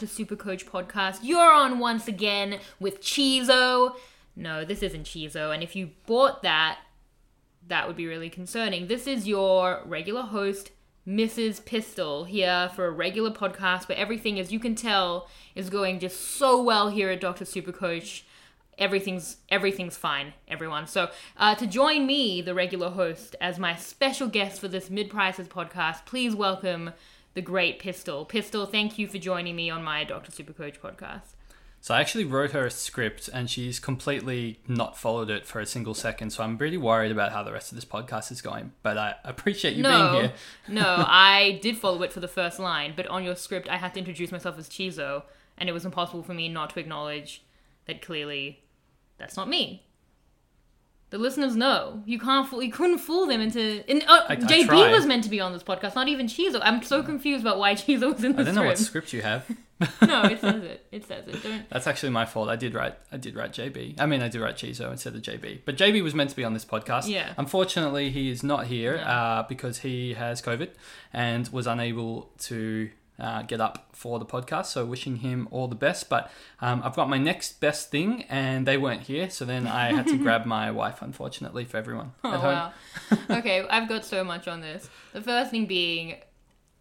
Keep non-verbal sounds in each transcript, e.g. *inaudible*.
Dr. Super Coach podcast. You're on once again with Chizo. No, this isn't Chizo, and if you bought that, that would be really concerning. This is your regular host, Mrs. Pistol, here for a regular podcast where everything, as you can tell, is going just so well here at Dr. Supercoach. Everything's everything's fine, everyone. So, uh, to join me, the regular host, as my special guest for this mid prices podcast, please welcome the great Pistol. Pistol, thank you for joining me on my Dr. Supercoach podcast. So I actually wrote her a script and she's completely not followed it for a single second. So I'm really worried about how the rest of this podcast is going. But I appreciate you no, being here. *laughs* no, *laughs* I did follow it for the first line, but on your script, I had to introduce myself as Chizo, and it was impossible for me not to acknowledge that clearly that's not me. The listeners know you can't fool. You couldn't fool them into. And, uh, I JB tried. was meant to be on this podcast, not even Chizo. I'm so confused about why Chizo was in the I don't know what script. script you have. *laughs* no, it says it. It says it. Don't. That's actually my fault. I did write. I did write JB. I mean, I did write Chizo instead of JB. But JB was meant to be on this podcast. Yeah. Unfortunately, he is not here No. uh, because he has COVID and was unable to uh, get up for the podcast. So wishing him all the best. But um, I've got my next best thing, and they weren't here. So then I had to *laughs* grab my wife. Unfortunately for everyone Oh at home. wow. okay, I've got so much on this. The first thing being,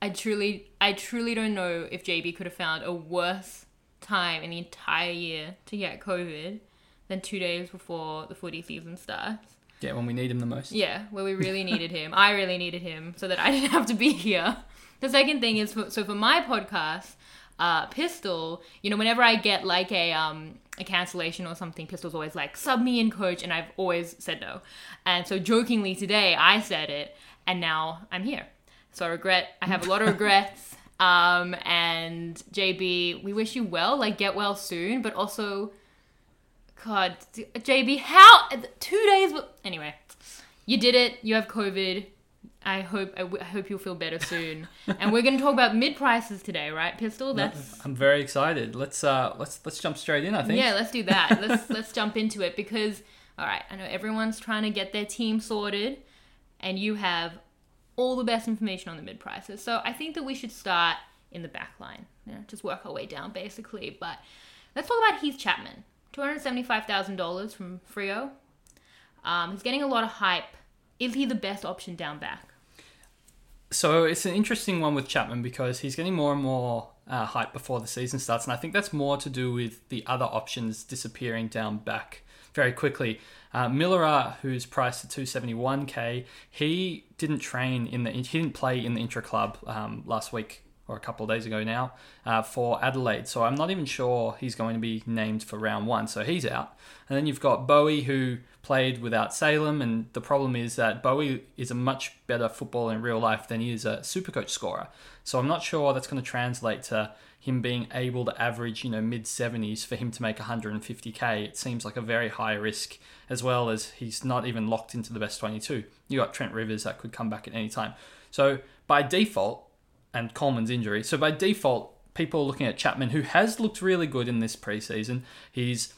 I truly, I truly don't know if JB could have found a worse time in the entire year to get COVID than two days before the footy season starts. Yeah, when we need him the most. Yeah, where we really needed him. I really needed him so that I didn't have to be here. The second thing is, for, so for my podcast, uh, Pistol, you know, whenever I get like a um a cancellation or something, Pistol's always like sub me in, coach, and I've always said no. And so jokingly today, I said it, and now I'm here. So I regret. I have a lot of regrets. *laughs* Um, and JB, we wish you well. Like get well soon, but also, God, JB, how two days? Anyway, you did it. You have COVID. I hope I, w- I hope you'll feel better soon. *laughs* and we're going to talk about mid prices today, right, Pistol? That's I'm very excited. Let's uh let's let's jump straight in. I think. yeah. Let's do that. *laughs* let's let's jump into it because all right, I know everyone's trying to get their team sorted, and you have all the best information on the mid prices. So I think that we should start in the back line. You know, just work our way down basically. But let's talk about Heath Chapman. Two hundred seventy-five thousand dollars from Freo. Um, he's getting a lot of hype. Is he the best option down back? So it's an interesting one with Chapman because he's getting more and more uh, hype before the season starts, and I think that's more to do with the other options disappearing down back very quickly. Uh, Millera, who's priced at 271k, he didn't train in the he didn't play in the intra club um, last week or a couple of days ago now uh, for Adelaide. So I'm not even sure he's going to be named for round one. So he's out. And then you've got Bowey who played without Salem, and the problem is that Bowey is a much better footballer in real life than he is a Supercoach scorer. So I'm not sure that's going to translate to him being able to average, you know, mid 70s for him to make 150k, it seems like a very high risk, as well as he's not even locked into the best 22. You got Trent Rivers that could come back at any time. So by default, and Coleman's injury, so by default, people are looking at Chapman, who has looked really good in this preseason. He's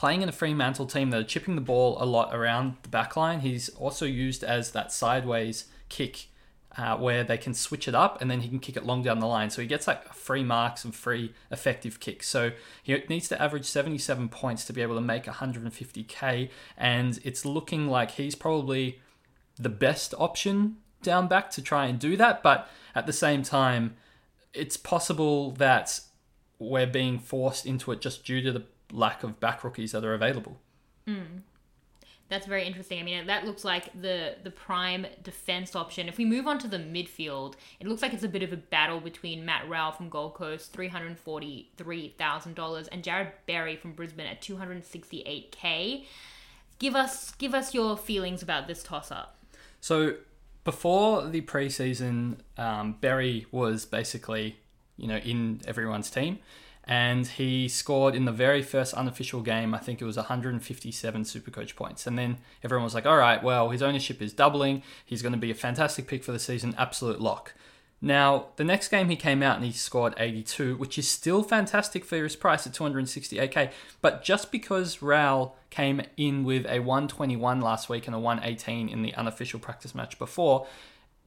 playing in a Fremantle team that are chipping the ball a lot around the back line. He's also used as that sideways kick uh, where they can switch it up and then he can kick it long down the line. So he gets like free marks and free effective kicks. So he needs to average 77 points to be able to make 150k. And it's looking like he's probably the best option down back to try and do that. But at the same time, it's possible that we're being forced into it just due to the lack of back rookies that are available. That's very interesting. I mean, that looks like the the prime defense option. If we move on to the midfield, it looks like it's a bit of a battle between Matt Rowell from Gold Coast, three hundred forty three thousand dollars, and Jarrod Berry from Brisbane at two hundred sixty eight k. Give us give us your feelings about this toss up. So before the preseason, um, Berry was basically, you know, in everyone's team, and he scored in the very first unofficial game. I think it was 157 Supercoach points, and then everyone was like, "All right, well, his ownership is doubling. He's going to be a fantastic pick for the season, absolute lock." Now, the next game he came out and he scored 82, which is still fantastic for his price at 268k. But just because Rowell came in with a 121 last week and a 118 in the unofficial practice match before,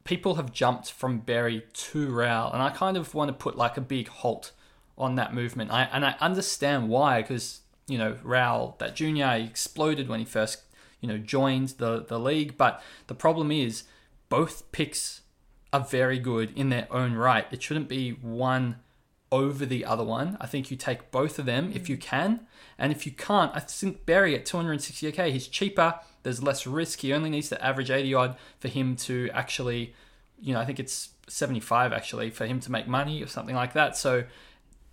people have jumped from Berry to Rowell. And I kind of want to put like a big halt on that movement. I, and I understand why, because, you know, Rowell, that junior, he exploded when he first, you know, joined the, the league. But the problem is both picks are very good in their own right. It shouldn't be one over the other one. I think you take both of them if you mm. can. And if you can't, I think Berry at 260k, he's cheaper. There's less risk. He only needs to average 80 odd for him to actually, you know, I think it's 75 actually for him to make money or something like that. So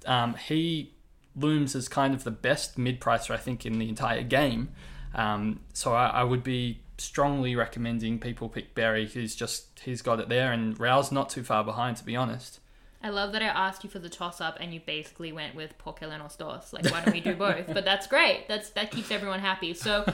um, he looms as kind of the best mid pricer, I think, in the entire game. Um, so I, I would be strongly recommending people pick Berry. He's just he's got it there, and Rowell's not too far behind, to be honest. I love that I asked you for the toss up and you basically went with Pokelen or. Like, why don't we do *laughs* both? but that's great. That's that keeps everyone happy. So,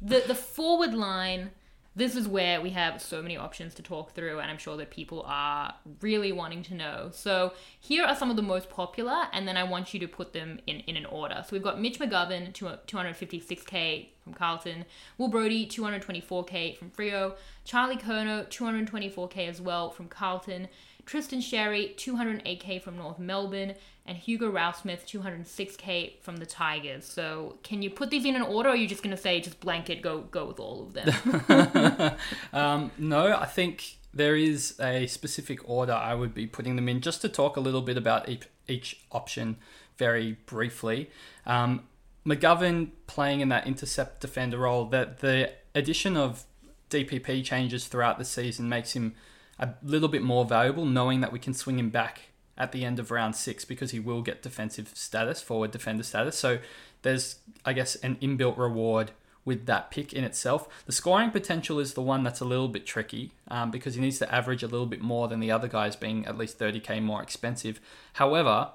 the the forward line. This is where we have so many options to talk through, and I'm sure that people are really wanting to know. So, here are some of the most popular, and then I want you to put them in, in an order. So, we've got Mitch McGovern, 256k from Carlton, Will Brodie, 224k from Freo, Charlie Curnow, 224k as well from Carlton, Tristan Xerri, 208k from North Melbourne, and Hugo Ralphsmith, 206k from the Tigers. So, can you put these in an order, or are you just going to say just blanket go go with all of them? *laughs* um, no, I think there is a specific order I would be putting them in just to talk a little bit about each, each option very briefly. Um, McGovern playing in that intercept defender role, that the addition of DPP changes throughout the season makes him a little bit more valuable, knowing that we can swing him back at the end of round six because he will get defensive status, forward defender status. So there's, I guess, an inbuilt reward with that pick in itself. The scoring potential is the one that's a little bit tricky um, because he needs to average a little bit more than the other guys, being at least 30k more expensive. However,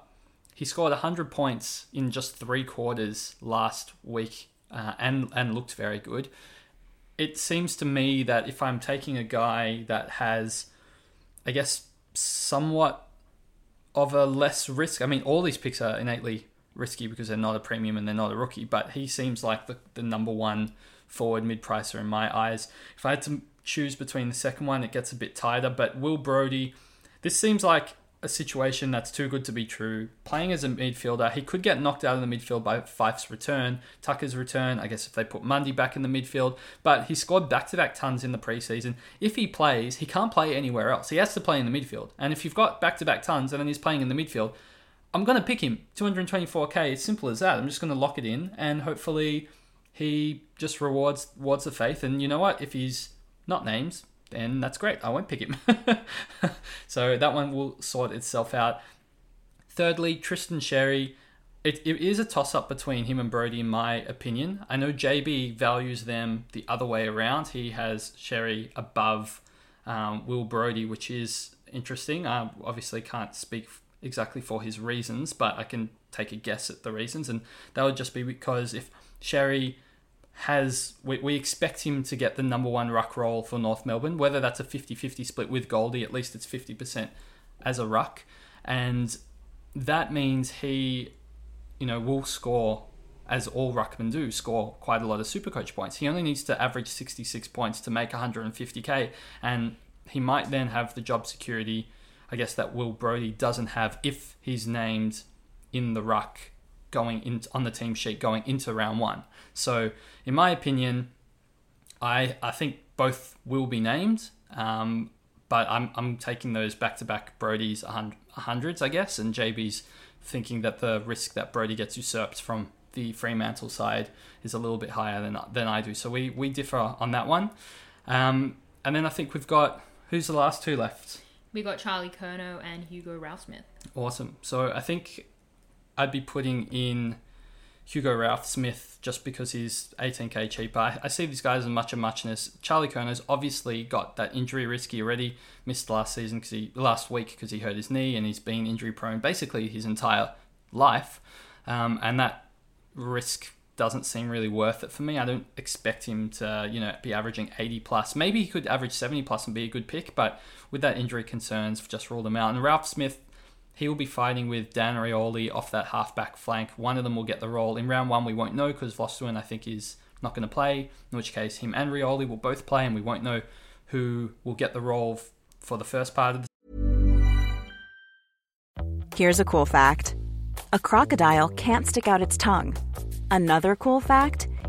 he scored 100 points in just three quarters last week uh, and and looked very good. It seems to me that if I'm taking a guy that has, I guess, somewhat of a less risk. I mean, all these picks are innately risky because they're not a premium and they're not a rookie, but he seems like the, the number one forward mid pricer in my eyes. If I had to choose between the second one, it gets a bit tighter, but Will Brodie, this seems like a situation that's too good to be true. Playing as a midfielder, he could get knocked out of the midfield by Fyfe's return, Tucker's return. I guess if they put Mundy back in the midfield, but he scored back-to-back tons in the preseason. If he plays, he can't play anywhere else. He has to play in the midfield. And if you've got back-to-back tons and then he's playing in the midfield, I'm going to pick him. 224k. It's simple as that. I'm just going to lock it in, and hopefully he just rewards rewards the faith. And you know what? If he's not names, then that's great. I won't pick him. *laughs* so that one will sort itself out. Thirdly, Tristan Xerri. It, it is a toss up between him and Brodie, in my opinion. I know JB values them the other way around. He has Xerri above um, Will Brodie, which is interesting. I obviously can't speak exactly for his reasons, but I can take a guess at the reasons, and that would just be because if Xerri has we, we expect him to get the number one ruck role for North Melbourne, whether that's a 50-50 split with Goldie, at least it's 50% as a ruck. And that means he, you know, will score as all ruckmen do, score quite a lot of super coach points. He only needs to average 66 points to make 150k, and he might then have the job security, I guess, that Will Brodie doesn't have if he's named in the ruck going in on the team sheet going into round one. So, in my opinion, I I think both will be named, um, but I'm I'm taking those back to back Brodie's hundreds, I guess, and JB's thinking that the risk that Brodie gets usurped from the Fremantle side is a little bit higher than than I do. So we we differ on that one. Um, and then I think we've got who's the last two left. We got Charlie Curnow and Hugo Ralphsmith. Awesome. So I think I'd be putting in Hugo Ralphsmith just because he's 18k cheaper. I, I see these guys as much a muchness. Charlie Curnow's obviously got that injury risk. He already missed last season because he last week because he hurt his knee and he's been injury prone basically his entire life, um, and that risk doesn't seem really worth it for me. I don't expect him to, you know, be averaging 80 plus. Maybe he could average 70 plus and be a good pick, but with that injury concerns, just rule them out. And Ralphsmith, he will be fighting with Dan Rioli off that halfback flank. One of them will get the role. In round one, we won't know because Vlastuin, I think, is not going to play, in which case him and Rioli will both play, and we won't know who will get the role f- for the first part of the Here's a cool fact a crocodile can't stick out its tongue. Another cool fact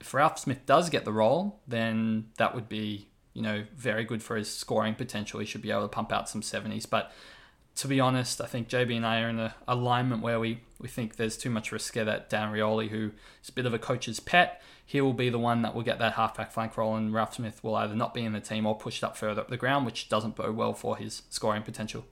if Ralphsmith does get the role, then that would be, you know, very good for his scoring potential. He should be able to pump out some 70s. But to be honest, I think JB and I are in an alignment where we, we think there's too much risk there that Dan Rioli, who is a bit of a coach's pet, he will be the one that will get that halfback flank role, and Ralphsmith will either not be in the team or pushed up further up the ground, which doesn't bode well for his scoring potential.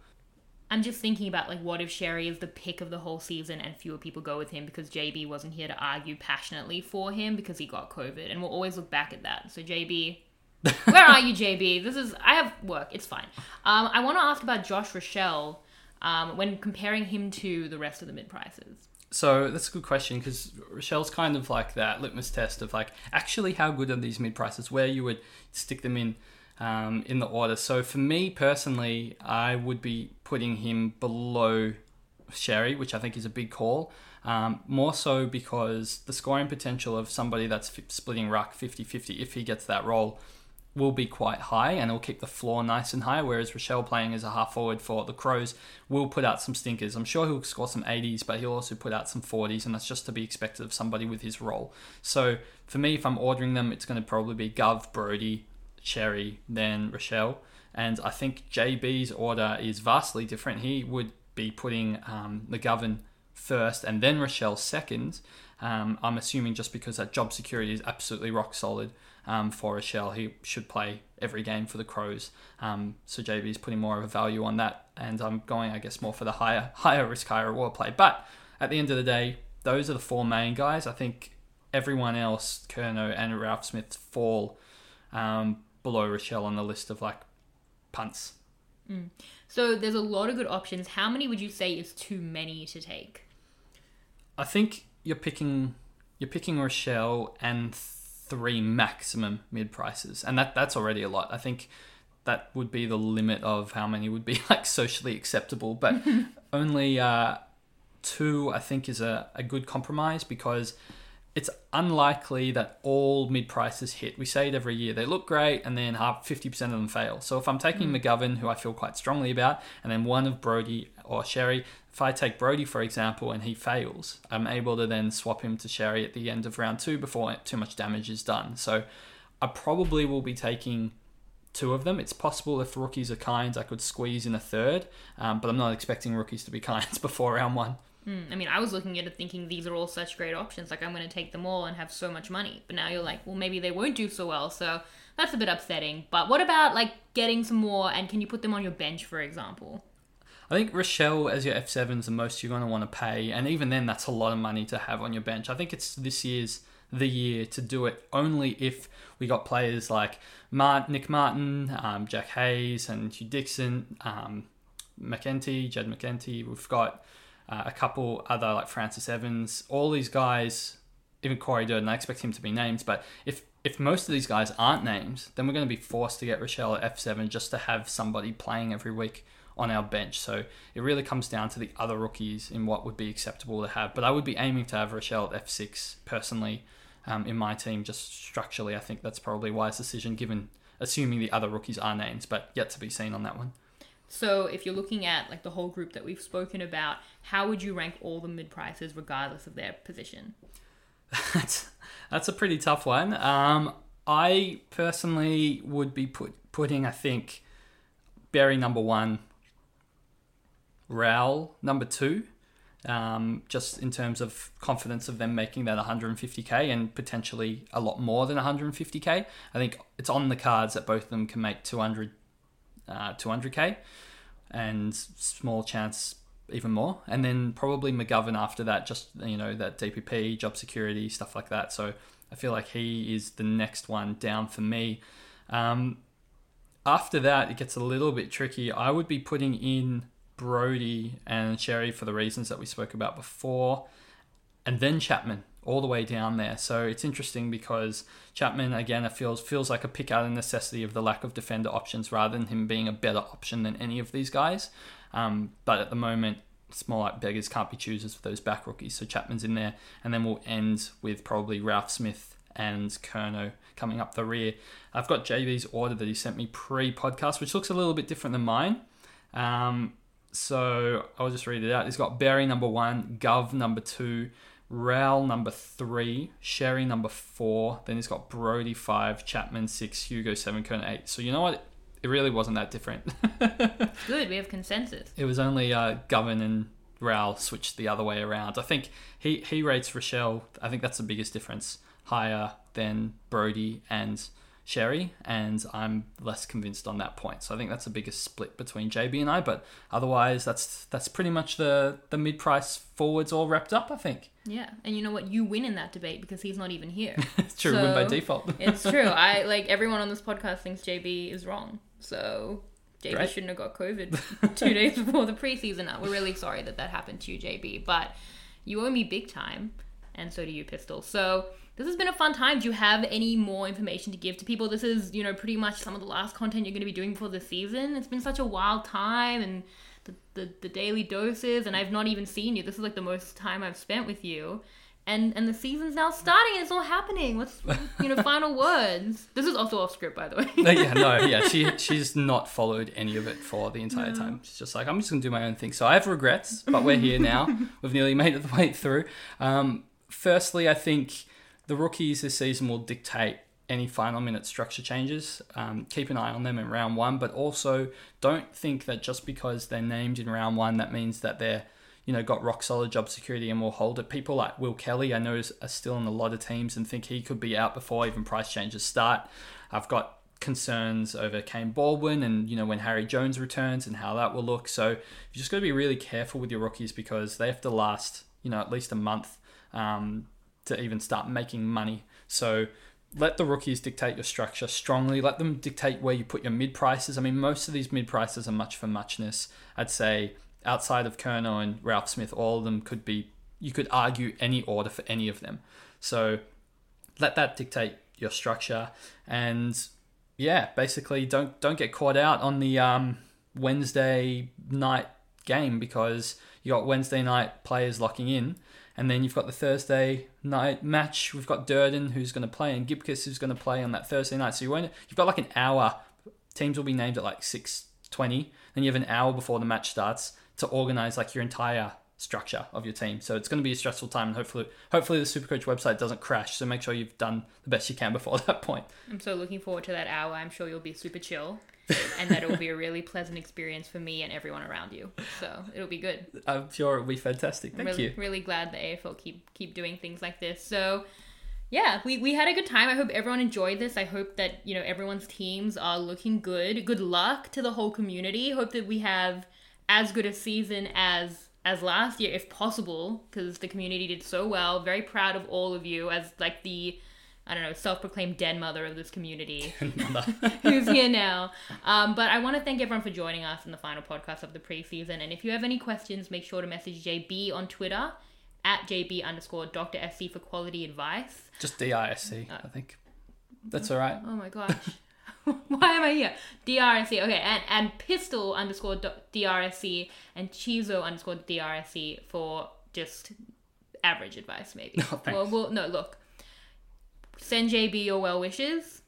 I'm just thinking about like what if Xerri is the pick of the whole season and fewer people go with him because JB wasn't here to argue passionately for him because he got COVID, and we'll always look back at that. So JB, *laughs* where are you, JB? This is I have work. It's fine. Um, I want to ask about Josh Rachele um, when comparing him to the rest of the mid prices. So that's a good question because Rachele's kind of like that litmus test of like actually how good are these mid prices? Where you would stick them in um, in the order. So for me personally, I would be putting him below Xerri, which I think is a big call. Um, more so because the scoring potential of somebody that's f- splitting ruck 50 50, if he gets that role, will be quite high and it'll keep the floor nice and high. Whereas Rachele playing as a half forward for the Crows will put out some stinkers. I'm sure he'll score some 80s, but he'll also put out some 40s, and that's just to be expected of somebody with his role. So for me, if I'm ordering them, it's going to probably be Gov, Brodie, Xerri, then Rachele. And I think JB's order is vastly different. He would be putting um, McGovern first and then Rachele second. Um, I'm assuming just because that job security is absolutely rock solid um, for Rachele, He should play every game for the Crows. Um, so JB is putting more of a value on that. And I'm going, I guess, more for the higher, *laughs* higher risk, higher reward play. But at the end of the day, those are the four main guys. I think everyone else, Curnow and Ralphsmith, fall um, below Rachele on the list of like punts. Mm. So there's a lot of good options. How many would you say is too many to take? I think you're picking you're picking Rachele and three maximum mid prices, and that that's already a lot. I think that would be the limit of how many would be *laughs* like socially acceptable. But *laughs* only uh, two, I think, is a, a good compromise because it's unlikely that all mid prices hit. We say it every year. They look great, and then half fifty percent of them fail. So if I'm taking McGovern, who I feel quite strongly about, and then one of Brodie or Xerri, if I take Brodie for example, and he fails, I'm able to then swap him to Xerri at the end of round two before too much damage is done. So I probably will be taking two of them. It's possible if rookies are kinds, I could squeeze in a third, um, but I'm not expecting rookies to be *laughs* kinds before round one. Mm, I mean, I was looking at it thinking these are all such great options. Like, I'm going to take them all and have so much money. But now you're like, well, maybe they won't do so well. So that's a bit upsetting. But what about, like, getting some more and can you put them on your bench, for example? I think Rachele as your F7 is the most you're going to want to pay. And even then, that's a lot of money to have on your bench. I think it's this year's the year to do it only if we got players like Mart- Nick Martin, um, Jack Hayes, and Hugh Dixon, um, McEntee, Jed McEntee. We've got uh, a couple other like Francis Evans, all these guys, even Corey Durdin. I expect him to be named, but if if most of these guys aren't named, then we're going to be forced to get Rachele at F7 just to have somebody playing every week on our bench. So it really comes down to the other rookies in what would be acceptable to have. But I would be aiming to have Rachele at F6 personally um, in my team, just structurally. I think that's probably a wise decision given assuming the other rookies are named, but yet to be seen on that one. So if you're looking at like the whole group that we've spoken about, how would you rank all the mid prices regardless of their position? *laughs* that's that's a pretty tough one. Um, I personally would be put putting I think Berry number one, Rowell number two, um, just in terms of confidence of them making that 150k and potentially a lot more than 150k. I think it's on the cards that both of them can make 200 uh, 200k and small chance even more. And then probably McGovern after that, just, you know, that DPP, job security, stuff like that. So I feel like he is the next one down for me. Um, after that, it gets a little bit tricky. I would be putting in Brodie and Xerri for the reasons that we spoke about before, and then Chapman all the way down there. So it's interesting because Chapman again it feels feels like a pick out of necessity of the lack of defender options rather than him being a better option than any of these guys. Um, but at the moment, it's more like beggars can't be choosers for those back rookies. So Chapman's in there, and then we'll end with probably Ralphsmith and Curnow coming up the rear. I've got JB's order that he sent me pre-podcast, which looks a little bit different than mine. Um, so I'll just read it out. He's got Berry number one, Gov number two, Rowell number three, Xerri number four. Then he's got Brodie five, Chapman six, Hugo seven, Kern eight. So you know what? It really wasn't that different. *laughs* Good, we have consensus. it was only uh, Govan and Rowell switched the other way around. I think he he rates Rachele. I think that's the biggest difference, higher than Brodie and Xerri, and I'm less convinced on that point. So I think that's the biggest split between JB and I. But otherwise, that's that's pretty much the the mid price forwards all wrapped up. I think. Yeah, and you know what? You win in that debate because he's not even here. *laughs* It's true, win by default. *laughs* it's true. I like everyone on this podcast thinks JB is wrong. So JB Great. shouldn't have got COVID *laughs* two days before the preseason. We're really sorry that that happened to you, JB. But you owe me big time, and so do you, Pistol. So this has been a fun time. Do you have any more information to give to people? This is, you know, pretty much some of the last content you're going to be doing for the season. It's been such a wild time, and the, the, the daily doses, and I've not even seen you. This is like the most time I've spent with you. And and the season's now starting and it's all happening. What's you know, *laughs* final words. This is also off script by the way. No, yeah, no, yeah. *laughs* She she's not followed any of it for the entire time. She's just like, I'm just gonna do my own thing. So I have regrets, but we're here now. *laughs* We've nearly made it the way through. Um, firstly, I think the rookies this season will dictate any final minute structure changes. Um, keep an eye on them in round one, but also don't think that just because they're named in round one, that means that they're you know got rock solid job security and will hold it. People like Will Kelly, I know, is, are still in a lot of teams and think he could be out before even price changes start. I've got concerns over Kaine Baldwin and you know when Harry Jones returns and how that will look. So you just got to be really careful with your rookies because they have to last you know at least a month um, to even start making money. So let the rookies dictate your structure strongly. Let them dictate where you put your mid prices. I mean, most of these mid prices are much for muchness. I'd say outside of Curnow and Ralphsmith, all of them could be. You could argue any order for any of them. So let that dictate your structure, and yeah, basically don't don't get caught out on the um, Wednesday night game because you got Wednesday night players locking in, and then you've got the Thursday night match. We've got Durdin who's going to play and Gibcus who's going to play on that Thursday night. So you won't, you've got like an hour. Teams will be named at like six twenty. Then you have an hour before the match starts to organize like your entire structure of your team. So it's going to be a stressful time, and hopefully, hopefully the Supercoach website doesn't crash. So make sure you've done the best you can before *laughs* that point. I'm so looking forward to that hour. I'm sure you'll be super chill, and that it will be a really pleasant experience for me and everyone around you. So it'll be good. I'm sure it'll be fantastic. Thank really, you. Really glad the AFL keep keep doing things like this. So. Yeah, we, we had a good time. I hope everyone enjoyed this. I hope that, you know, everyone's teams are looking good. Good luck to the whole community. Hope that we have as good a season as as last year if possible because the community did so well. Very proud of all of you as like the I don't know, self-proclaimed den mother of this community *laughs* *laughs* who's here now. Um, but I want to thank everyone for joining us in the final podcast of the preseason. And if you have any questions, make sure to message JB on Twitter at JB underscore Dr. SC for quality advice. Just DISC, I think. That's all right. Oh my gosh. *laughs* Why am I here? DRSC. Okay, and, and pistol underscore DRSC and Chizo underscore DRSC for just average advice, maybe. *laughs* Oh, well, well, no, look. Send JB your well wishes.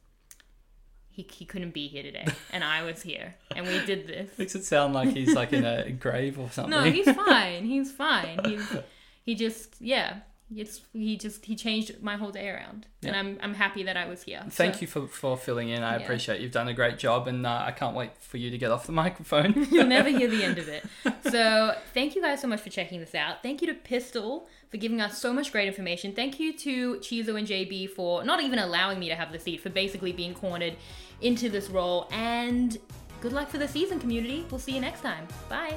He, he couldn't be here today, *laughs* and I was here, and we did this. Makes it sound like he's like in a grave or something. No, he's fine. He's fine. He's he just yeah. It's he just he changed my whole day around, and I'm I'm happy that I was here. Thank So- you for, for filling in. I Yeah. appreciate you've done a great job, and uh, I can't wait for you to get off the *laughs* microphone. *laughs* You'll never hear the end of it. *laughs* So, thank you guys so much for checking this out. Thank you to Pistol for giving us so much great information. Thank you to Chizo and JB for not even allowing me to have the seat, for basically being cornered into this role. And good luck for the season, community. We'll see you next time. Bye.